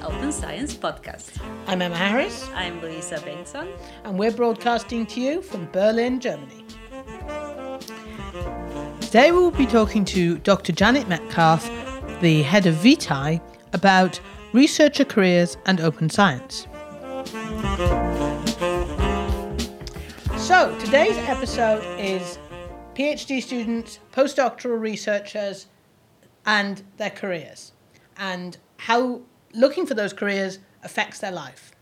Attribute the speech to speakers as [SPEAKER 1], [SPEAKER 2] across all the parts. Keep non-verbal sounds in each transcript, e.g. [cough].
[SPEAKER 1] Open Science podcast.
[SPEAKER 2] I'm Emma Harris.
[SPEAKER 1] I'm Louisa Bengtsson.
[SPEAKER 2] And we're broadcasting to you from Berlin, Germany. Today we will be talking to Dr. Janet Metcalfe, the head of Vitae, about researcher careers and open science. So, today's episode is PhD students, postdoctoral researchers, and their careers, and how looking for those careers affects their life.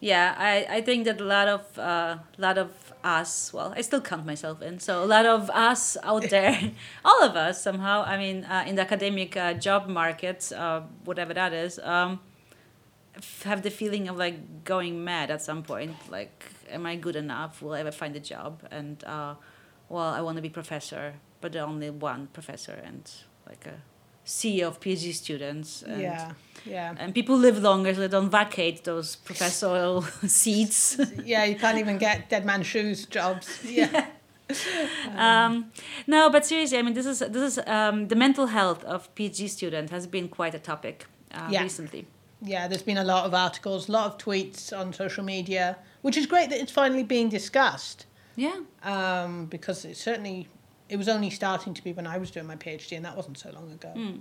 [SPEAKER 1] Yeah, I, I think that a lot of uh, lot of us, well, I still count myself in. So a lot of us out [laughs] there, [laughs] all of us somehow. I mean, uh, in the academic uh, job market, uh, whatever that is, um, have the feeling of like going mad at some point. Like, am I good enough? Will I ever find a job? And uh, well, I want to be professor, but only one professor and like a sea of PhD students. And,
[SPEAKER 2] yeah, yeah.
[SPEAKER 1] And people live longer, so they don't vacate those professorial [laughs] seats.
[SPEAKER 2] yeah, you can't even get dead man shoes jobs. [laughs] Yeah.
[SPEAKER 1] um, no, but seriously, I mean, this is this is um, the mental health of PhD student has been quite a topic uh,
[SPEAKER 2] yeah.
[SPEAKER 1] recently.
[SPEAKER 2] Yeah, there's been a lot of articles, a lot of tweets on social media, which is great that it's finally being discussed.
[SPEAKER 1] Yeah.
[SPEAKER 2] Um, because it certainly it was only starting to be when I was doing my PhD, and that wasn't so long ago.
[SPEAKER 1] Mm.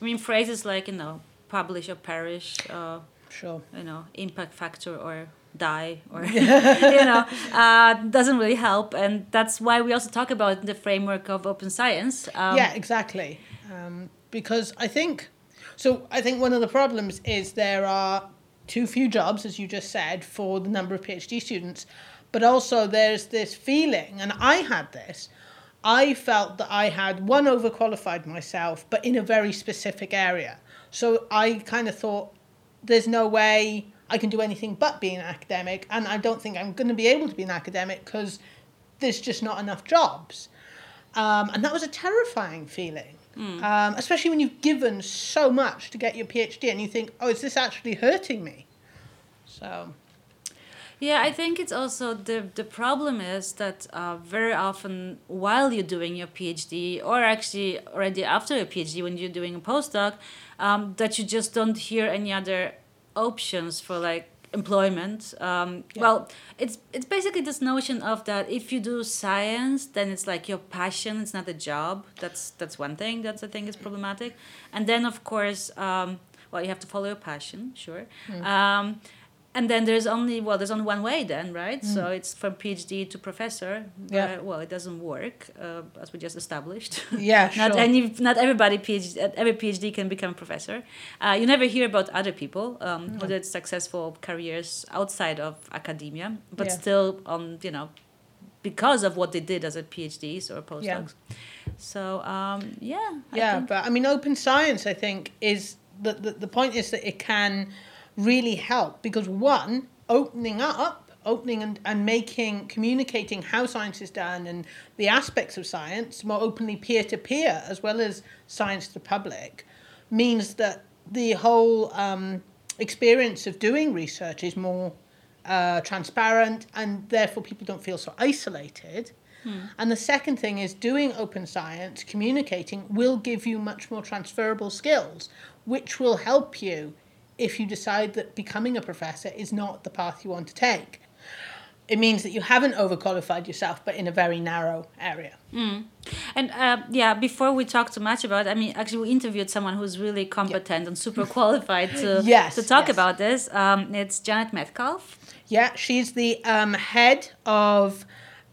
[SPEAKER 1] I mean, phrases like you know, publish or perish. Uh,
[SPEAKER 2] sure.
[SPEAKER 1] You know, impact factor or die or [laughs] you know uh, doesn't really help and that's why we also talk about the framework of open science
[SPEAKER 2] um, yeah exactly um, because i think so i think one of the problems is there are too few jobs as you just said for the number of phd students but also there's this feeling and i had this I felt that I had one overqualified myself, but in a very specific area. So I kind of thought, there's no way I can do anything but be an academic, and I don't think I'm going to be able to be an academic because there's just not enough jobs. Um, and that was a terrifying feeling, mm. um, especially when you've given so much to get your PhD and you think, oh, is this actually hurting me? So
[SPEAKER 1] yeah, I think it's also the the problem is that uh, very often while you're doing your PhD or actually already after your PhD when you're doing a postdoc, um, that you just don't hear any other options for like employment. Um, yeah. Well, it's it's basically this notion of that if you do science, then it's like your passion. It's not a job. That's that's one thing that I think is problematic. And then of course, um, well, you have to follow your passion, sure. Mm and then there's only well there's only one way then right mm. so it's from phd to professor yeah. well it doesn't work uh, as we just established [laughs]
[SPEAKER 2] yeah
[SPEAKER 1] not
[SPEAKER 2] sure.
[SPEAKER 1] any not everybody phd every phd can become a professor uh, you never hear about other people um, mm. who did successful careers outside of academia but yeah. still on you know because of what they did as a phds or postdocs yeah. so um, yeah
[SPEAKER 2] yeah but i mean open science i think is the, the, the point is that it can really help because one, opening up, opening and, and making, communicating how science is done and the aspects of science more openly peer to peer as well as science to public means that the whole um, experience of doing research is more uh, transparent and therefore people don't feel so isolated. Hmm. And the second thing is doing open science, communicating will give you much more transferable skills, which will help you if you decide that becoming a professor is not the path you want to take. It means that you haven't overqualified yourself, but in a very narrow area.
[SPEAKER 1] Mm. And uh, yeah, before we talk too much about, it, I mean, actually, we interviewed someone who's really competent yeah. and super qualified to [laughs] yes, to talk yes. about this. Um, it's Janet Metcalfe.
[SPEAKER 2] Yeah, she's the um, head of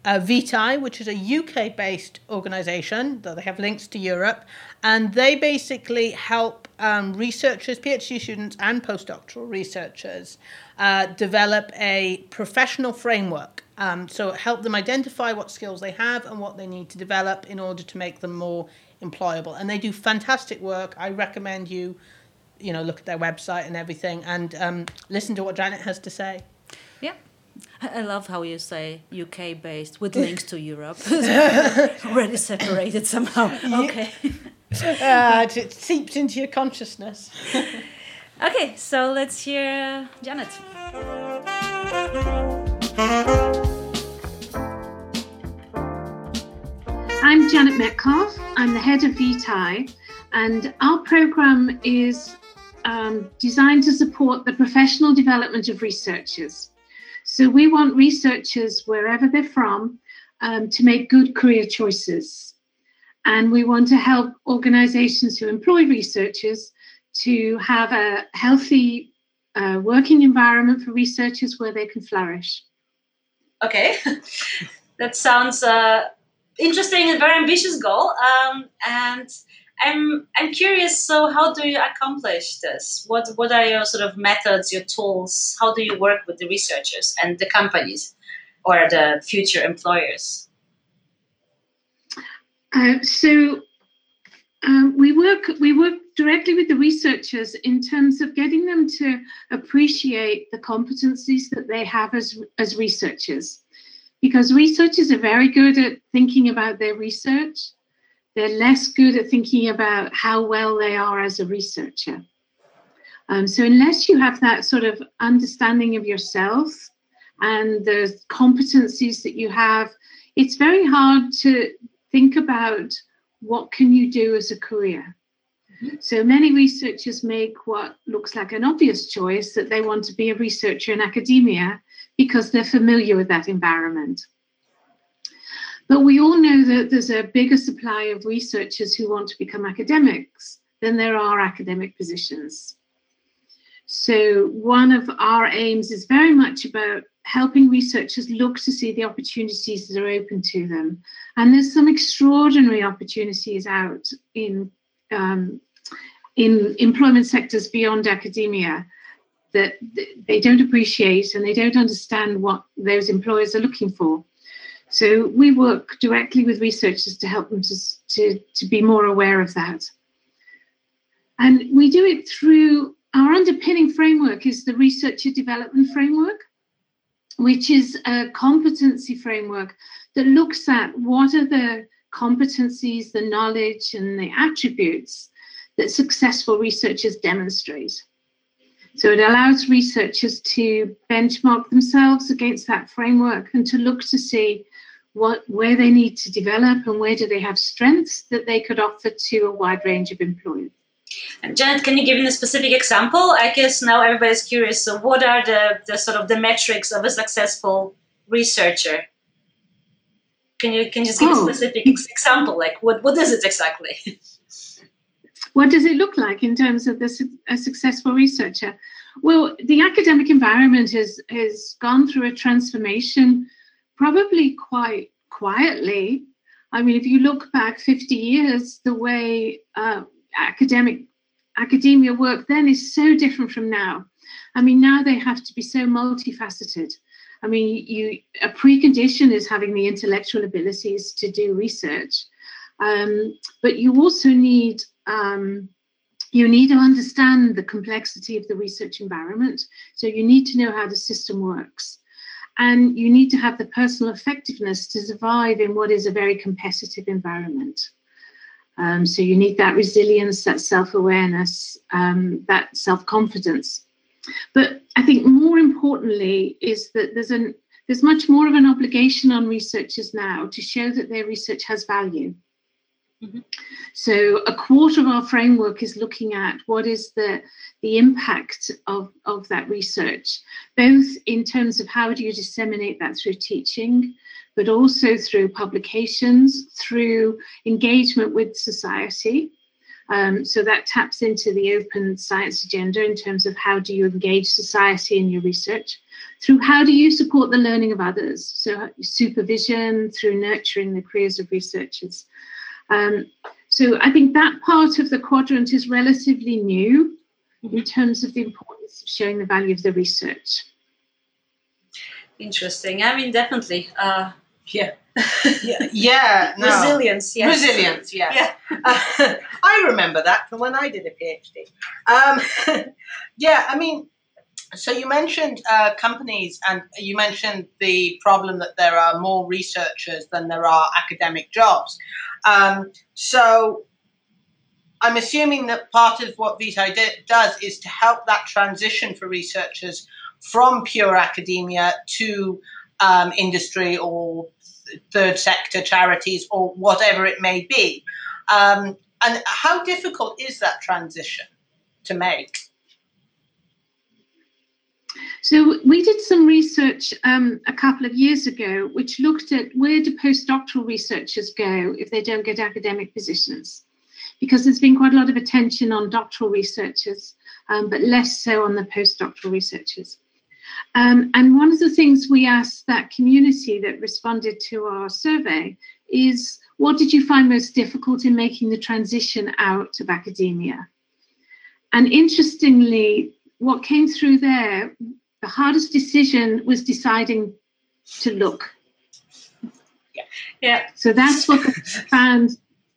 [SPEAKER 2] uh, Vitae, which is a UK based organization, though they have links to Europe, and they basically help um, researchers, PhD students, and postdoctoral researchers uh, develop a professional framework. Um, so help them identify what skills they have and what they need to develop in order to make them more employable. And they do fantastic work. I recommend you, you know, look at their website and everything, and um, listen to what Janet has to say.
[SPEAKER 1] Yeah. I love how you say UK based with links to Europe. [laughs] [laughs] Already separated somehow. Okay. [laughs]
[SPEAKER 2] uh, it seeps into your consciousness. [laughs]
[SPEAKER 1] okay, so let's hear uh, Janet.
[SPEAKER 3] I'm Janet Metcalfe. I'm the head of Vitae, and our program is um, designed to support the professional development of researchers. So we want researchers, wherever they're from, um, to make good career choices. And we want to help organizations who employ researchers to have a healthy uh, working environment for researchers where they can flourish.
[SPEAKER 4] Okay, [laughs] that sounds uh, interesting and very ambitious goal. Um, and I'm I'm curious. So, how do you accomplish this? What what are your sort of methods, your tools? How do you work with the researchers and the companies or the future employers?
[SPEAKER 3] Uh, so um, we work we work directly with the researchers in terms of getting them to appreciate the competencies that they have as as researchers, because researchers are very good at thinking about their research. They're less good at thinking about how well they are as a researcher. Um, so unless you have that sort of understanding of yourself and the competencies that you have, it's very hard to think about what can you do as a career. Mm-hmm. So many researchers make what looks like an obvious choice that they want to be a researcher in academia because they're familiar with that environment. But we all know that there's a bigger supply of researchers who want to become academics than there are academic positions. So, one of our aims is very much about helping researchers look to see the opportunities that are open to them. And there's some extraordinary opportunities out in um, in employment sectors beyond academia that they don't appreciate and they don't understand what those employers are looking for. So we work directly with researchers to help them to, to, to be more aware of that. And we do it through our underpinning framework is the researcher development framework which is a competency framework that looks at what are the competencies, the knowledge, and the attributes that successful researchers demonstrate. So it allows researchers to benchmark themselves against that framework and to look to see what where they need to develop and where do they have strengths that they could offer to a wide range of employers.
[SPEAKER 4] Janet, can you give me a specific example? I guess now everybody's curious. So, what are the, the sort of the metrics of a successful researcher? Can you can you just give oh. a specific example? Like, what what is it exactly? [laughs]
[SPEAKER 3] what does it look like in terms of this a successful researcher? Well, the academic environment has has gone through a transformation, probably quite quietly. I mean, if you look back 50 years, the way uh, academic academia work then is so different from now. I mean, now they have to be so multifaceted. I mean, you a precondition is having the intellectual abilities to do research, um, but you also need um, you need to understand the complexity of the research environment. So you need to know how the system works, and you need to have the personal effectiveness to survive in what is a very competitive environment. Um, so you need that resilience, that self awareness, um, that self confidence. But I think more importantly is that there's an there's much more of an obligation on researchers now to show that their research has value. Mm-hmm. So a quarter of our framework is looking at what is the the impact of, of that research, both in terms of how do you disseminate that through teaching, but also through publications, through engagement with society. Um, so that taps into the open science agenda in terms of how do you engage society in your research, through how do you support the learning of others, so supervision, through nurturing the careers of researchers. Um, so I think that part of the quadrant is relatively new mm-hmm. in terms of the importance of showing the value of the research.
[SPEAKER 4] Interesting. I mean, definitely. Uh,
[SPEAKER 2] yeah. yeah, [laughs] yeah
[SPEAKER 4] no. resilience. Yes.
[SPEAKER 2] Resilience. Yeah, yeah. [laughs] Uh, I remember that from when I did a PhD. Um, [laughs] yeah, I mean, so you mentioned uh, companies, and you mentioned the problem that there are more researchers than there are academic jobs. Um, so I'm assuming that part of what Vitae does is to help that transition for researchers from pure academia to um, industry or third sector charities or whatever it may be. Um, and how difficult is that transition to make?
[SPEAKER 3] So we did some research um, a couple of years ago, which looked at where do postdoctoral researchers go if they don't get academic positions, because there's been quite a lot of attention on doctoral researchers, um, but less so on the postdoctoral researchers. Um, and one of the things we asked that community that responded to our survey is what did you find most difficult in making the transition out of academia? And interestingly, what came through there, the hardest decision was deciding to look.
[SPEAKER 4] Yeah. yeah.
[SPEAKER 3] So that's what they found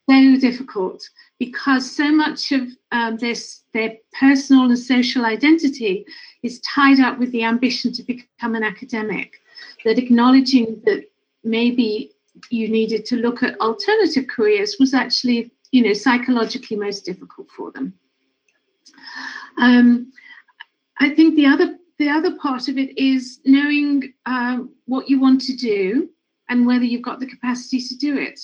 [SPEAKER 3] so difficult because so much of um, this their personal and social identity is tied up with the ambition to become an academic that acknowledging that maybe you needed to look at alternative careers was actually you know psychologically most difficult for them um, i think the other the other part of it is knowing uh, what you want to do and whether you've got the capacity to do it.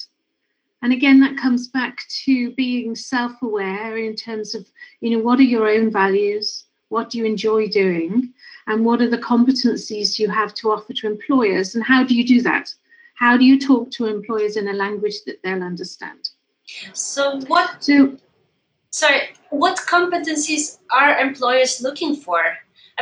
[SPEAKER 3] And again that comes back to being self-aware in terms of you know what are your own values? What do you enjoy doing? And what are the competencies you have to offer to employers? And how do you do that? How do you talk to employers in a language that they'll understand?
[SPEAKER 1] So what
[SPEAKER 3] so
[SPEAKER 1] sorry what competencies are employers looking for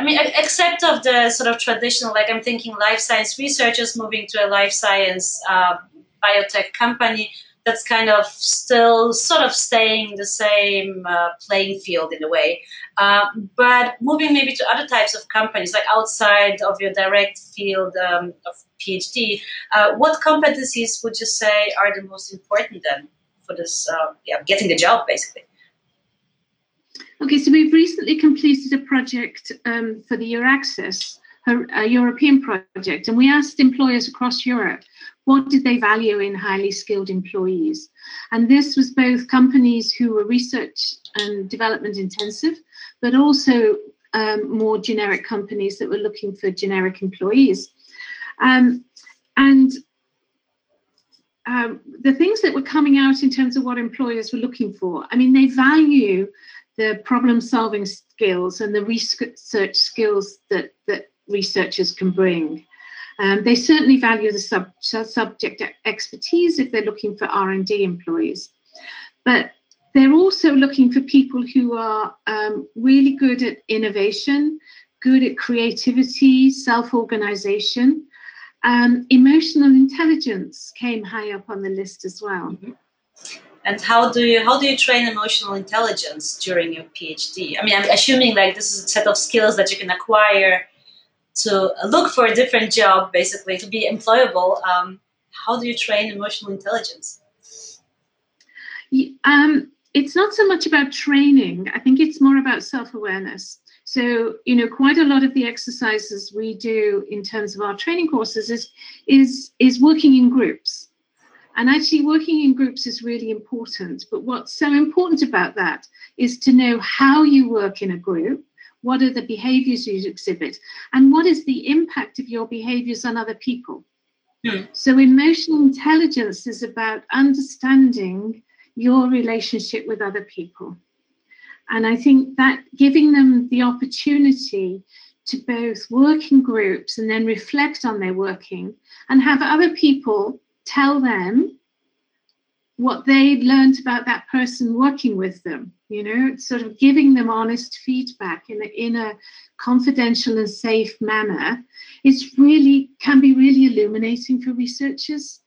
[SPEAKER 1] i mean except of the sort of traditional like i'm thinking life science researchers moving to a life science uh, biotech company that's kind of still sort of staying the same uh, playing field in a way. Uh, but moving maybe to other types of companies, like outside of your direct field um, of PhD, uh, what competencies would you say are the most important then for this, uh, yeah, getting the job basically?
[SPEAKER 3] Okay, so we've recently completed a project um, for the EURAXESS, a European project, and we asked employers across Europe what did they value in highly skilled employees? And this was both companies who were research and development intensive, but also um, more generic companies that were looking for generic employees. Um, and um, the things that were coming out in terms of what employers were looking for, I mean, they value the problem solving skills and the research skills that, that researchers can bring. Um, they certainly value the sub, subject expertise if they're looking for R&D employees. But they're also looking for people who are um, really good at innovation, good at creativity, self-organization. Um, emotional intelligence came high up on the list as well. Mm-hmm.
[SPEAKER 1] And how do you how do you train emotional intelligence during your PhD? I mean, I'm assuming like this is a set of skills that you can acquire to look for a different job, basically to be employable. Um, how do you train emotional intelligence?
[SPEAKER 3] Um, it's not so much about training. I think it's more about self awareness. So, you know, quite a lot of the exercises we do in terms of our training courses is is is working in groups. And actually working in groups is really important. But what's so important about that is to know how you work in a group what are the behaviors you exhibit? And what is the impact of your behaviors on other people?
[SPEAKER 1] Hmm.
[SPEAKER 3] So, emotional intelligence is about understanding your relationship with other people. And I think that giving them the opportunity to both work in groups and then reflect on their working and have other people tell them what they'd learned about that person working with them you know sort of giving them honest feedback in a, in a confidential and safe manner. Is really can be really illuminating for researchers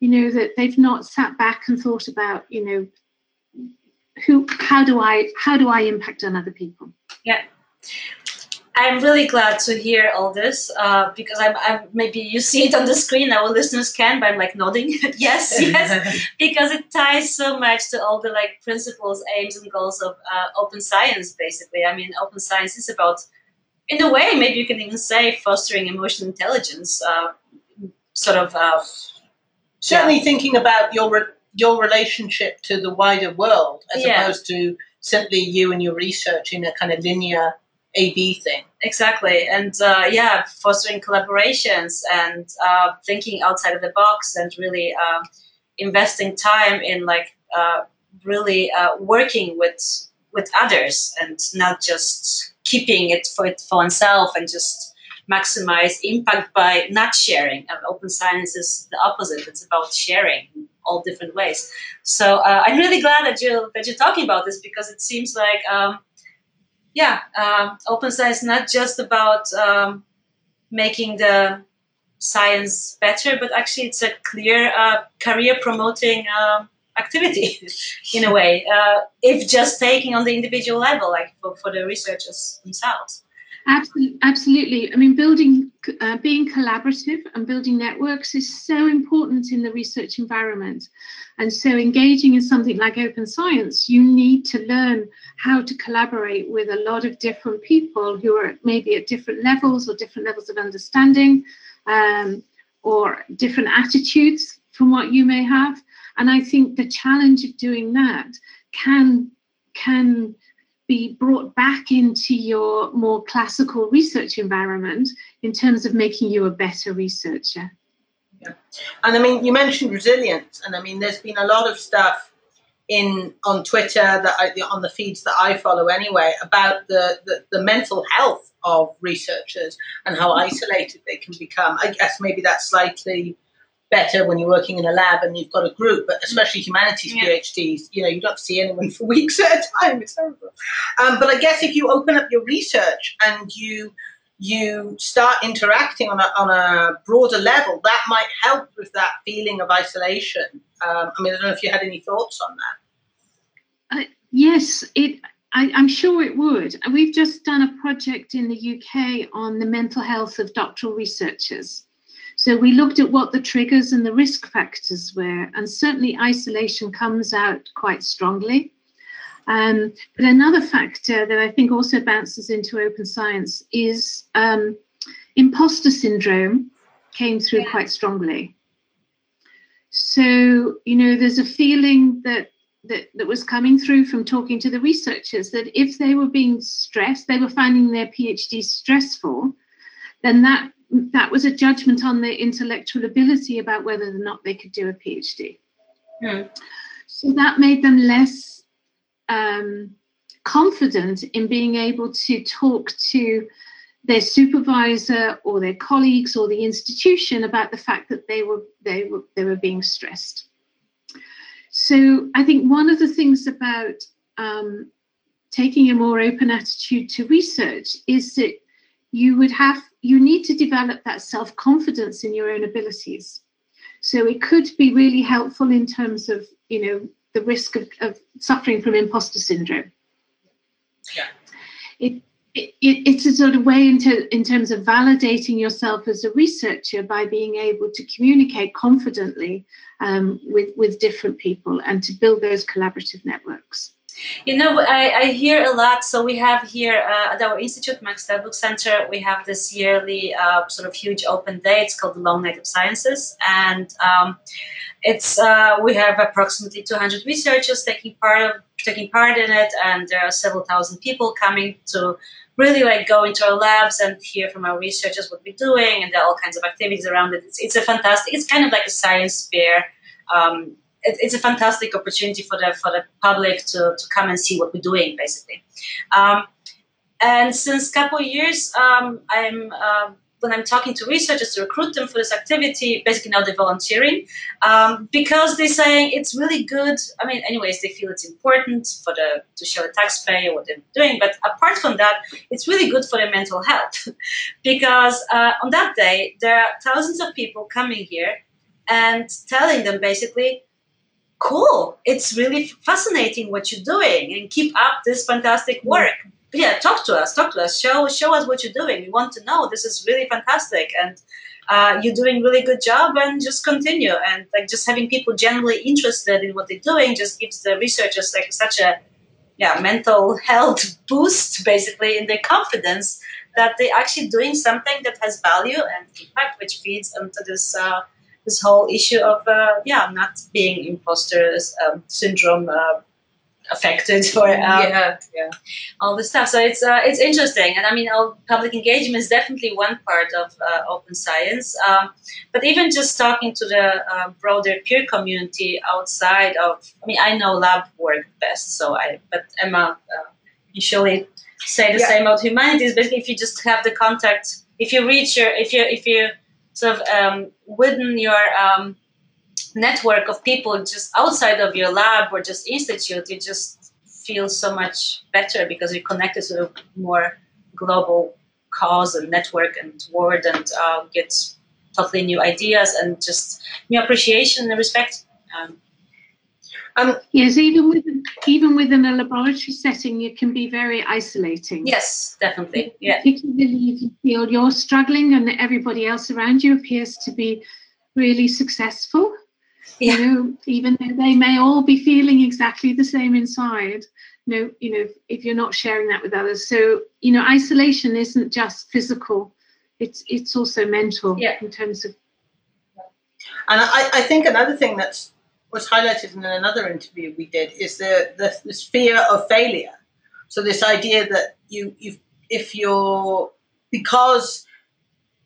[SPEAKER 3] you know that they've not sat back and thought about you know who how do i how do i impact on other people?
[SPEAKER 1] Yeah I'm really glad to hear all this uh, because I'm, I'm, maybe you see it on the screen. Our listeners can, but I'm like nodding. [laughs] yes, [laughs] yes, because it ties so much to all the like principles, aims, and goals of uh, open science. Basically, I mean, open science is about, in a way, maybe you can even say fostering emotional intelligence. Uh, sort of. Uh,
[SPEAKER 2] Certainly, yeah. thinking about your re- your relationship to the wider world as yeah. opposed to simply you and your research in a kind of linear a B thing.
[SPEAKER 1] Exactly. And uh, yeah, fostering collaborations and uh, thinking outside of the box and really uh, investing time in like uh, really uh, working with with others and not just keeping it for it for oneself and just maximize impact by not sharing. And open science is the opposite. It's about sharing in all different ways. So uh, I'm really glad that you that you're talking about this because it seems like um, yeah, um, open science is not just about um, making the science better, but actually it's a clear uh, career promoting um, activity [laughs] in a way, uh, if just taking on the individual level, like for, for the researchers themselves.
[SPEAKER 3] Absolutely, absolutely. I mean, building, uh, being collaborative and building networks is so important in the research environment. And so, engaging in something like open science, you need to learn how to collaborate with a lot of different people who are maybe at different levels or different levels of understanding um, or different attitudes from what you may have. And I think the challenge of doing that can can be brought back into your more classical research environment in terms of making you a better researcher.
[SPEAKER 2] Yeah. And I mean, you mentioned resilience, and I mean, there's been a lot of stuff in on Twitter that I, on the feeds that I follow anyway about the, the, the mental health of researchers and how isolated they can become. I guess maybe that's slightly better when you're working in a lab and you've got a group, but especially humanities yeah. PhDs, you know, you don't see anyone for [laughs] weeks at a time. It's horrible. Um, but I guess if you open up your research and you you start interacting on a, on a broader level, that might help with that feeling of isolation. Um, I mean, I don't know if you had any thoughts on
[SPEAKER 3] that. Uh, yes, it. I, I'm sure it would. We've just done a project in the UK on the mental health of doctoral researchers. So we looked at what the triggers and the risk factors were, and certainly isolation comes out quite strongly. Um, but another factor that I think also bounces into open science is um, imposter syndrome came through yeah. quite strongly. So, you know, there's a feeling that, that that was coming through from talking to the researchers that if they were being stressed, they were finding their PhD stressful, then that that was a judgment on their intellectual ability about whether or not they could do a PhD. Mm. So that made them less um, confident in being able to talk to their supervisor or their colleagues or the institution about the fact that they were they were they were being stressed. So I think one of the things about um, taking a more open attitude to research is that you would have you need to develop that self-confidence in your own abilities so it could be really helpful in terms of you know the risk of, of suffering from imposter syndrome
[SPEAKER 2] yeah
[SPEAKER 3] it, it, it's a sort of way into in terms of validating yourself as a researcher by being able to communicate confidently um, with with different people and to build those collaborative networks
[SPEAKER 1] you know, I, I hear a lot. So we have here uh, at our institute, Max Delbrück Center, we have this yearly uh, sort of huge open day. It's called the Long Night of Sciences, and um, it's uh, we have approximately 200 researchers taking part of, taking part in it, and there are several thousand people coming to really like go into our labs and hear from our researchers what we're doing, and there are all kinds of activities around it. It's, it's a fantastic. It's kind of like a science fair. Um, it, it's a fantastic opportunity for the for the public to, to come and see what we're doing, basically. Um, and since a couple years, um, I'm uh, when I'm talking to researchers to recruit them for this activity, basically now they're volunteering um, because they're saying it's really good. I mean, anyways, they feel it's important for the to show the taxpayer what they're doing. But apart from that, it's really good for their mental health [laughs] because uh, on that day there are thousands of people coming here and telling them basically cool it's really fascinating what you're doing and keep up this fantastic mm. Yeah talk to us talk to us. Show show us what you're doing. We want to know. This is really fantastic. And uh, you're doing really good job and just continue. And like just having people generally interested in what they're doing just gives the researchers like such a yeah mental health boost basically in their confidence that they're actually doing something that has value and impact which feeds into this uh, this whole issue of uh, yeah not being imposter um, syndrome uh, affected [laughs] or um,
[SPEAKER 2] yeah, yeah.
[SPEAKER 1] all this stuff. So it's uh, it's interesting, and I mean, public engagement is definitely one part of uh, open science. Um, but even just talking to the uh, broader peer community outside of, I mean, I know lab work best, so I but Emma uh, usually say the
[SPEAKER 2] Yeah.
[SPEAKER 1] same about humanities. Basically, if you just have the contact, if you reach your, if you if you sort of um, within your um, network of people just outside of your lab or just institute, you just feel so much better because you're connected to a more global cause and network and word and uh, get totally new ideas and just new appreciation and respect. Um,
[SPEAKER 2] Um,
[SPEAKER 3] Yes, even with even within a laboratory setting, it can be very isolating.
[SPEAKER 1] yes, definitely. Yeah.
[SPEAKER 3] Particularly if you feel you're struggling and everybody else around you appears to be really successful.
[SPEAKER 1] Yeah.
[SPEAKER 3] You know, even though they may all be feeling exactly the same inside. No, you know, if you're not sharing that with others. So, you know, isolation isn't just physical, it's it's also mental
[SPEAKER 1] Yeah.
[SPEAKER 3] in terms of
[SPEAKER 2] And I, I think another thing that's was highlighted in another interview we did is the, the this fear of failure. So this idea that you you if you're because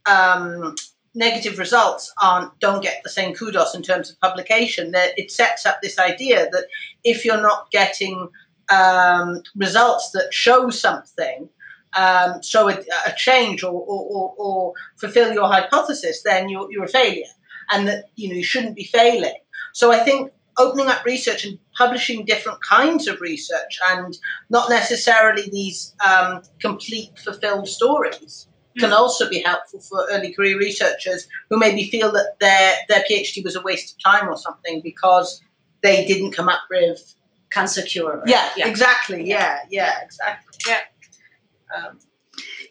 [SPEAKER 2] um, negative results aren't don't get the same kudos in terms of publication, it sets up this idea that if you're not getting um, results that show something, um, show a, a change or, or, or, or fulfill your hypothesis, then you're, you're a failure and that you know you shouldn't be failing. So I think opening up research and publishing different kinds of research and not necessarily these um, complete fulfilled stories can also be helpful for early career researchers who maybe feel that their their PhD was a waste of time or something because they didn't come up with
[SPEAKER 1] Cancer cure. right?
[SPEAKER 2] yeah,
[SPEAKER 1] yeah.
[SPEAKER 2] exactly yeah yeah exactly
[SPEAKER 1] Yeah.
[SPEAKER 2] um,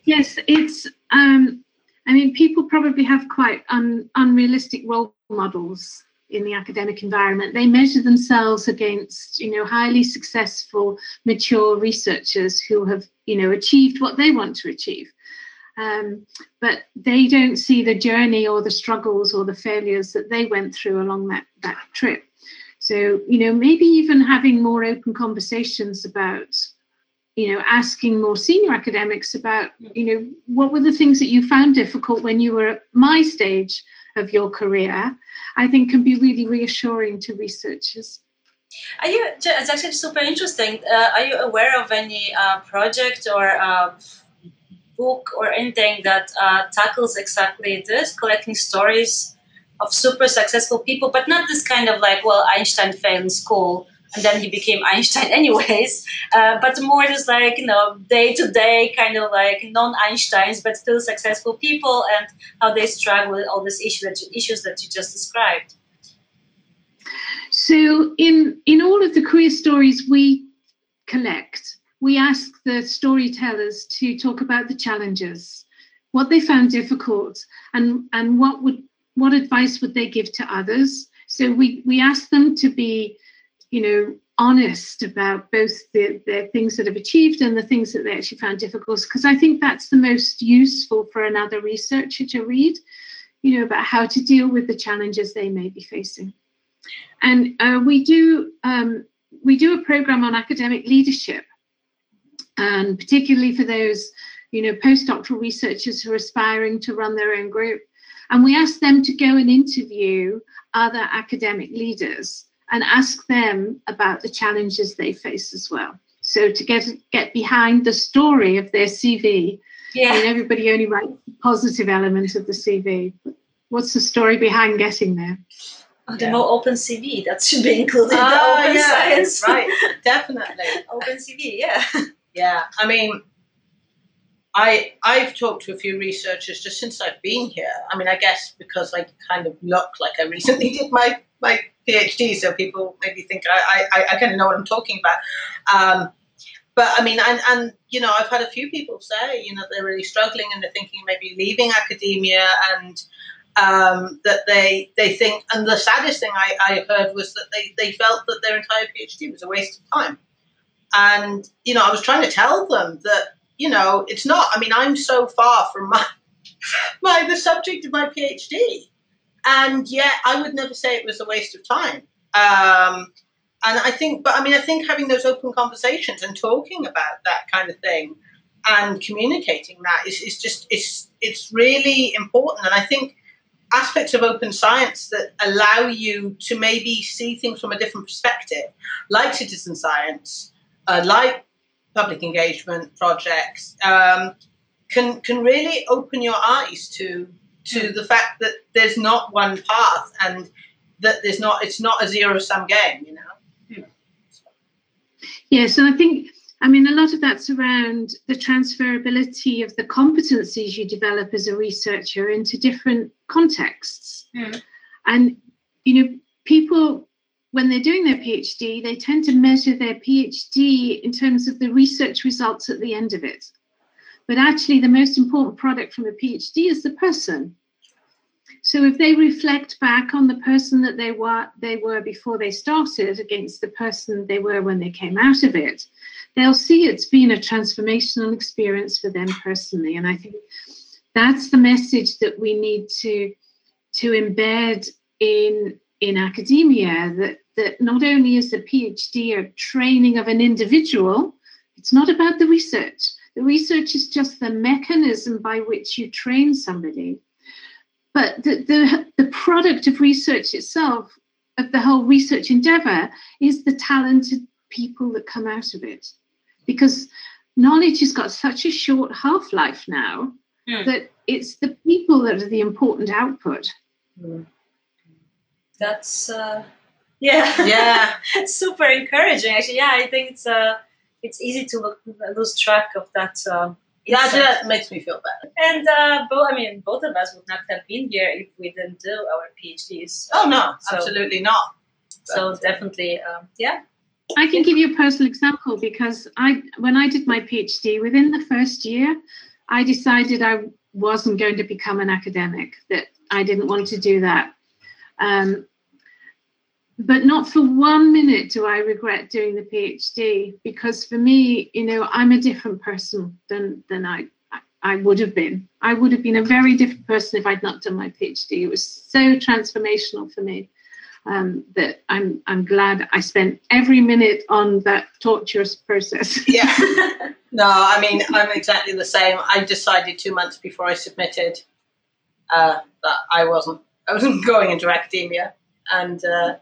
[SPEAKER 3] Yes, it's. Um, I mean, people probably have quite un, unrealistic role models in the academic environment. They measure themselves against, you know, highly successful, mature researchers who have, you know, achieved what they want to achieve. Um, but they don't see the journey or the struggles or the failures that they went through along that that trip. So, you know, maybe even having more open conversations about you know asking more senior academics about you know what were the things that you found difficult when you were at my stage of your career i think can be really reassuring to researchers
[SPEAKER 1] Are you? It's actually super interesting. Uh, are you aware of any uh, project or uh, book or anything that uh, tackles exactly this, collecting stories of super successful people, but not this kind of like, well, Einstein failed in school and then he became Einstein [laughs] anyways, uh, but more just like you know day to day kind of like non-Einsteins but still successful people and how they struggle with all these you, issues that you just described.
[SPEAKER 3] so in in all of the queer stories we collect we ask the storytellers to talk about the challenges what they found difficult and and what would what advice would they give to others. So we we ask them to be you know honest about both the, the things that have achieved and the things that they actually found difficult because i think that's the most useful for another researcher to read you know about how to deal with the challenges they may be facing. And uh, we do um, we do a program on academic leadership and particularly for those you know postdoctoral researchers who are aspiring to run their own group. And we ask them to go and interview other academic leaders and ask them about the challenges they face as well. So to get get behind the story of their cv I mean, everybody only writes the positive element of the cv what's the story behind getting there?
[SPEAKER 1] The
[SPEAKER 2] Yeah.
[SPEAKER 1] more open CV that should be included in the
[SPEAKER 2] Ah,
[SPEAKER 1] open
[SPEAKER 2] yeah,
[SPEAKER 1] science.
[SPEAKER 2] right. [laughs] Definitely.
[SPEAKER 1] Open CV, yeah. [laughs]
[SPEAKER 2] Yeah, I mean, I I've talked to a few researchers just since I've been here. I mean, I guess because I kind of look like I recently [laughs] did my my PhD, so people maybe think I I, I kind of know what I'm talking about. Um, but I mean, and and you know, I've had a few people say, you know, they're really struggling and they're thinking maybe leaving academia and. Um, that they they think, and the saddest thing I, I heard was that they, they felt that their entire PhD was a waste of time. And, you know, I was trying to tell them that, you know, it's not. I mean, I'm so far from my, [laughs] my the subject of my PhD. And yet I would never say it was a waste of time. Um, and I think, but I mean, I think having those open conversations and talking about that kind of thing and communicating that is, is just, it's, it's really important. And I think aspects of open science that allow you to maybe see things from a different perspective, like citizen science, uh, like public engagement projects um, can can really open your eyes to to the fact that there's not one path and that there's not it's not a zero sum game you know?
[SPEAKER 3] Yeah so i think i mean a lot of that's around the transferability of the competencies you develop as a researcher into different contexts.
[SPEAKER 1] Mm.
[SPEAKER 3] and you know people when they're doing their phd they tend to measure their phd in terms of the research results at the end of it but actually the most important product from a phd is the person so if they reflect back on the person that they were they were before they started against the person they were when they came out of it, they'll see it's been a transformational experience for them personally. And I think that's the message that we need to to embed in in academia that that not only is the PhD a training of an individual, it's not about the research. The research is just the mechanism by which you train somebody but the, the, the product of research itself, of the whole research endeavor, is the talented people that come out of it. Because knowledge has got such a short half life now
[SPEAKER 1] Hmm.
[SPEAKER 3] that it's the people that are the important output.
[SPEAKER 1] That's uh, yeah,
[SPEAKER 2] yeah [laughs]
[SPEAKER 1] it's super encouraging. Actually, yeah, I think it's uh, it's easy to look, lose track of that. Uh,
[SPEAKER 2] that, that makes me feel better
[SPEAKER 1] And uh, both, I mean, both of us would not have been here if we didn't do our PhDs.
[SPEAKER 2] oh no
[SPEAKER 1] So-
[SPEAKER 2] absolutely not
[SPEAKER 1] So definitely, um, yeah.
[SPEAKER 3] I can give you a personal example because I, when I did my PhD, within the first year, I decided I wasn't going to become an academic. That I didn't want to do that. Um, but not for one minute do I regret doing the PhD because for me, you know, I'm a different person than than I I would have been. I would have been a very different person if I'd not done my PhD. It was so transformational for me um, that I'm I'm glad I spent every minute on that torturous process. [laughs]
[SPEAKER 2] yeah no i mean i'm exactly the same i decided two months before i submitted uh, that i wasn't i wasn't [laughs] going into academia and uh,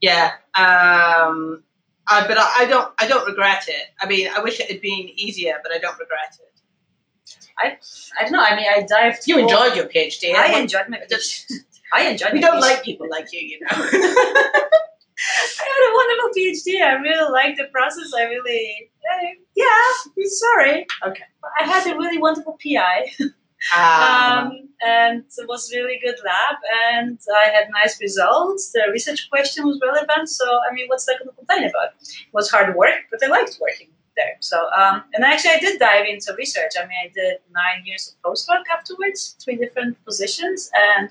[SPEAKER 2] yeah um, I, but I, I don't i don't regret it i mean i wish it had been easier but i don't regret it
[SPEAKER 1] I don't know. I mean, I dived.
[SPEAKER 2] you enjoyed your phd
[SPEAKER 1] I
[SPEAKER 2] and
[SPEAKER 1] enjoyed my.
[SPEAKER 2] just- [laughs] [laughs]
[SPEAKER 1] I enjoyed.
[SPEAKER 2] we don't
[SPEAKER 1] PhD.
[SPEAKER 2] like people like you you know [laughs]
[SPEAKER 1] I had a wonderful PhD. I really liked the process. I really, uh, yeah. Sorry.
[SPEAKER 2] Okay.
[SPEAKER 1] I had a really wonderful PI.
[SPEAKER 2] Um,
[SPEAKER 1] um, and it was really good lab, and I had nice results. The research question was relevant, so I mean, what's there to complain about? It was hard work, but I liked working there. So, um, and actually, I did dive into research. I mean, I did nine years of postdoc afterwards, three different positions, and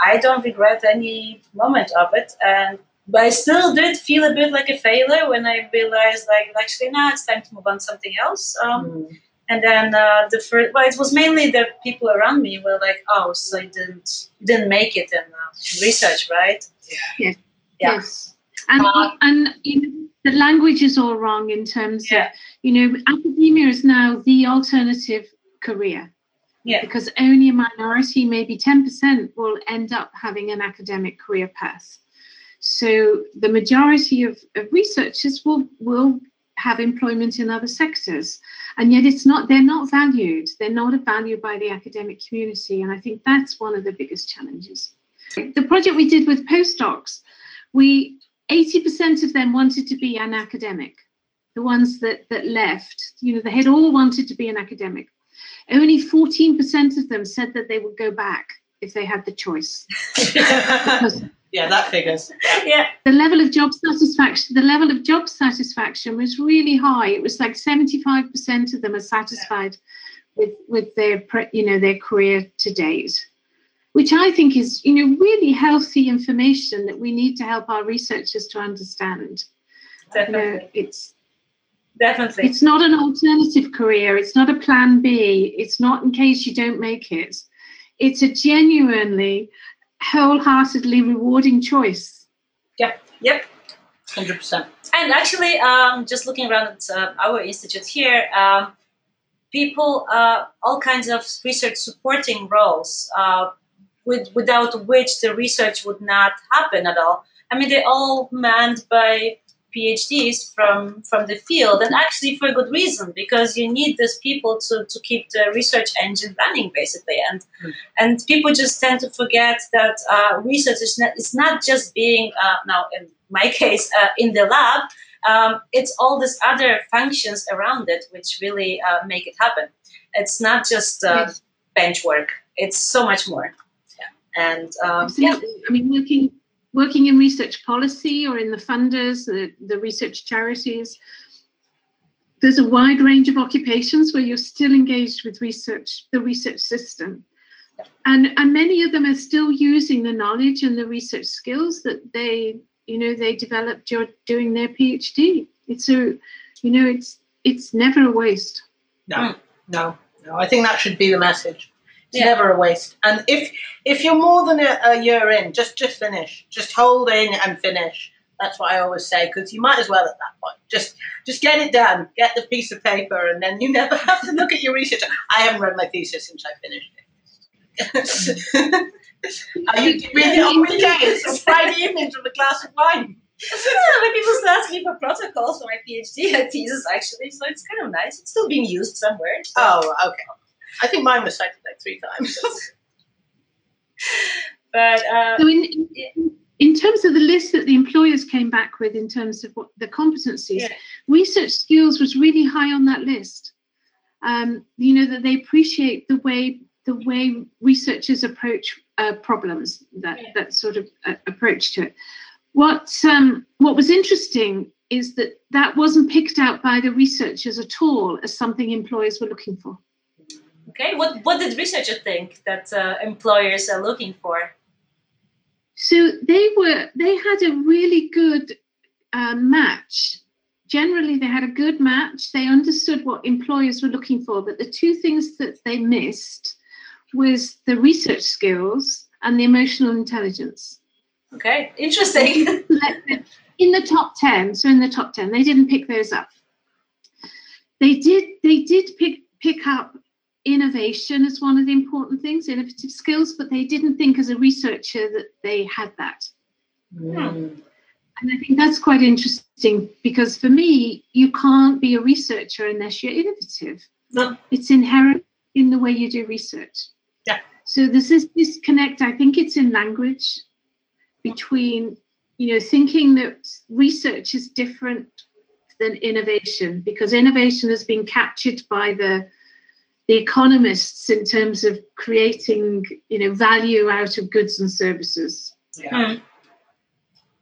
[SPEAKER 1] I don't regret any moment of it. And but I still did feel a bit like a failure when I realized, like, actually, now it's time to move on to something else. Um,
[SPEAKER 2] mm,
[SPEAKER 1] and then uh, the first, well, it was mainly the people around me were like, "Oh, so you didn't you didn't make it in uh, research, right?" Yeah.
[SPEAKER 3] Yes. And
[SPEAKER 2] Uh,
[SPEAKER 3] and you know, the language is all wrong in terms
[SPEAKER 1] Yeah.
[SPEAKER 3] of you know academia is now the alternative career.
[SPEAKER 1] Yeah.
[SPEAKER 3] Because only a minority, maybe 10%, will end up having an academic career path. So the majority of, of researchers will will have employment in other sectors. And yet it's not they're not valued. They're not valued by the academic community. And I think that's one of the biggest challenges. The project we did with postdocs, we 80% of them wanted to be an academic. The ones that that left, you know, they had all wanted to be an academic. Only 14% of them said that they would go back if they had the choice. [laughs] Because
[SPEAKER 2] yeah that figures [laughs]
[SPEAKER 1] Yeah,
[SPEAKER 3] the level of job satisfaction, the level of job satisfaction was really high. It was like 75% of them are satisfied with with their you know their career to date, which I think is you know really healthy information that we need to help our researchers to understand. You know,
[SPEAKER 1] definitely,
[SPEAKER 3] it's
[SPEAKER 1] definitely.
[SPEAKER 3] it's not an alternative career. It's not a plan B. It's not in case you don't make it. It's a genuinely, wholeheartedly rewarding choice.
[SPEAKER 1] Yeah, yep.
[SPEAKER 2] 100%
[SPEAKER 1] And actually, um, just looking around at uh, our institute here, um, people, uh, all kinds of research supporting roles, uh, with, without which the research would not happen at all. I mean, they're all manned by PhDs from from the field, and actually for a good reason because you need these people to, to keep the research engine running, basically. And mm. and people just tend to forget that uh, research is not, it's not just being uh, now in my case uh, in the lab. Um, it's all these other functions around it which really uh, make it happen. It's not just uh, yes. bench work; it's so much more. Yeah. And um, yeah,
[SPEAKER 3] I mean, working working in research policy or in the funders, the, the research charities, there's a wide range of occupations where you're still engaged with research, the research system. And, and many of them are still using the knowledge and the research skills that they, you know, they developed during their PhD. It's a, you know, it's it's never a waste.
[SPEAKER 2] No, no, no. I think that should be the message. It's yeah. never a waste. And if if you're more than a, a, year in, just just finish. Just hold in and finish. That's what I always say because you might as well at that point. Just just get it done. Get the piece of paper, and then you [laughs] never have to look at your research. I haven't read my thesis since I finished it. [laughs] Are you reading it on weekends or Friday evenings with a glass of wine?
[SPEAKER 1] yeah, when people start asking for protocols for my PhD thesis, actually, so it's kind of nice. It's still being used somewhere. So.
[SPEAKER 2] Oh, okay. I think mine was cited like three times. [laughs]
[SPEAKER 1] but uh,
[SPEAKER 3] so in, in, in terms of the list that the employers came back with in terms of what the competencies, yeah. research skills was really high on that list. Um, you know that they appreciate the way the way researchers approach uh, problems, that yeah. that sort of uh, approach to it. What um, what was interesting is that that wasn't picked out by the researchers at all as something employers were looking for.
[SPEAKER 1] Okay, what what did researchers think that uh, employers are looking for?
[SPEAKER 3] So they were they had a really good uh, match. Generally, they had a good match. They understood what employers were looking for, but the two things that they missed was the research skills and the emotional intelligence.
[SPEAKER 1] Okay, interesting. [laughs]
[SPEAKER 3] in the top 10 so in the top 10 they didn't pick those up they did they did pick pick up innovation as one of the important things, innovative skills, but they didn't think as a researcher that they had that. Mm. And I think that's quite interesting because for me, you can't be a researcher unless you're innovative.
[SPEAKER 2] No.
[SPEAKER 3] It's inherent in the way you do research.
[SPEAKER 2] Yeah.
[SPEAKER 3] So there's this disconnect, I think it's in language between, you know, thinking that research is different than innovation because innovation has been captured by the the economists in terms of creating you know value out of goods and services
[SPEAKER 2] yeah. Hmm.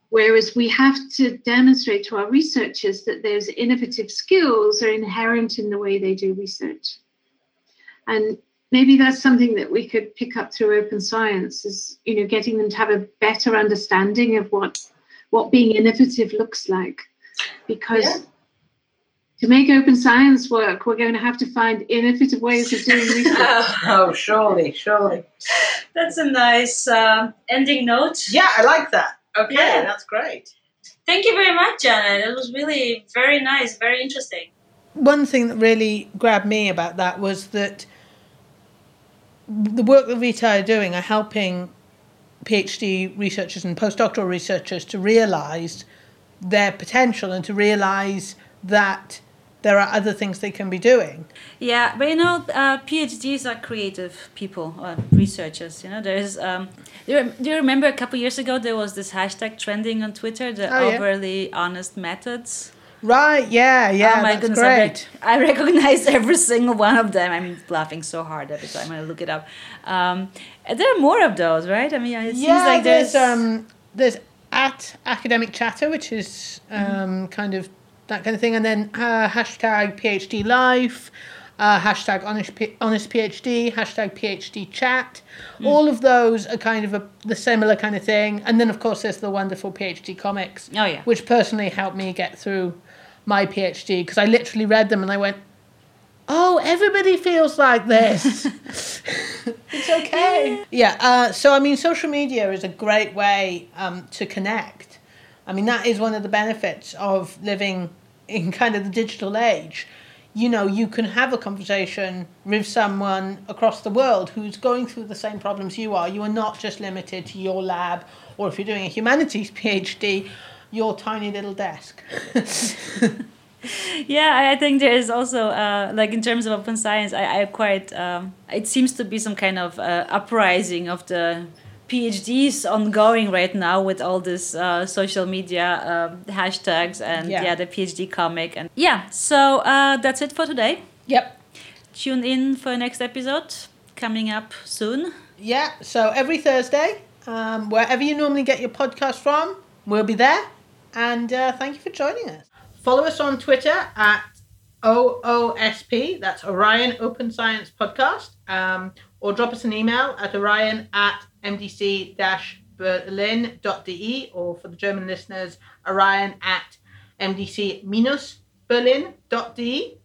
[SPEAKER 3] whereas we have to demonstrate to our researchers that those innovative skills are inherent in the way they do research and maybe that's something that we could pick up through open science is you know getting them to have a better understanding of what what being innovative looks like because yeah to make open science work, we're going to have to find innovative ways of doing [laughs] research.
[SPEAKER 2] oh, surely, surely.
[SPEAKER 1] That's a nice uh, ending note.
[SPEAKER 2] Yeah, I like that. Okay, yeah. that's great.
[SPEAKER 1] Thank you very much, Janet. It was really very nice, very interesting.
[SPEAKER 2] One thing that really grabbed me about that was that the work that Vitae are doing are helping PhD researchers and postdoctoral researchers to realize their potential and to realize that there are other things they can be doing.
[SPEAKER 4] Yeah, but you know, uh, PhDs are creative people, uh, researchers. You know, there's. Um, do, you, do you remember a couple years ago there was this hashtag trending on Twitter, the oh, overly yeah. honest methods?
[SPEAKER 2] Right. Yeah. Yeah.
[SPEAKER 4] Oh my goodness! Great. I, rec- I recognize [laughs] every single one of them. I'm laughing so hard every time I look it up. Um, there are more of those, right? I mean, it yeah, seems like there's
[SPEAKER 2] there's, um, there's at academic chatter, which is um, mm-hmm. kind of that kind of thing. And then uh, hashtag PhD Life, uh, hashtag honest, P- honest PhD, hashtag PhD Chat. Mm. All of those are kind of a, the similar kind of thing. And then, of course, there's the wonderful PhD comics,
[SPEAKER 4] oh, yeah.
[SPEAKER 2] which personally helped me get through my PhD because I literally read them and I went, oh, everybody feels like this. [laughs] [laughs] it's okay. Yeah. Uh, so, I mean, social media is a great way um, to connect. I mean, that is one of the benefits of living in kind of the digital age. You know, you can have a conversation with someone across the world who's going through the same problems you are. You are not just limited to your lab, or if you're doing a humanities [laughs] PhD, your tiny little desk. [laughs]
[SPEAKER 1] yeah, I- think there is also uh, like in terms of open science, I, I quite um, it seems to be some kind of uh, uprising of the PhDs ongoing right now with all this uh, social media um, hashtags and
[SPEAKER 2] Yeah.
[SPEAKER 1] yeah. the PhD comic and yeah. So uh, that's it for today.
[SPEAKER 2] Yep.
[SPEAKER 1] Tune in for next episode coming up soon.
[SPEAKER 2] Yeah, so every Thursday, um, wherever you normally get your podcast from, we'll be there. And uh, thank you for joining us. Follow us on Twitter at OOSP, that's Orion Open Science Podcast, um, or drop us an email at orion at mdc berlin.de, or for the German listeners, orion at mdc berlin.de.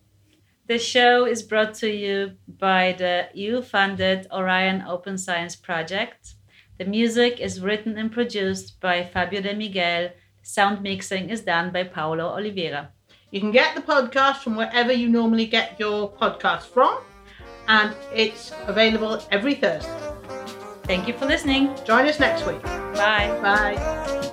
[SPEAKER 1] The show is brought to you by the EU funded Orion Open Science Project. The music is written and produced by Fabio De Miguel. Sound mixing is done by Paolo Oliveira.
[SPEAKER 2] You can get the podcast from wherever you normally get your podcast from, and it's available every Thursday.
[SPEAKER 1] Thank you for listening.
[SPEAKER 2] Join us next week.
[SPEAKER 1] Bye.
[SPEAKER 2] Bye.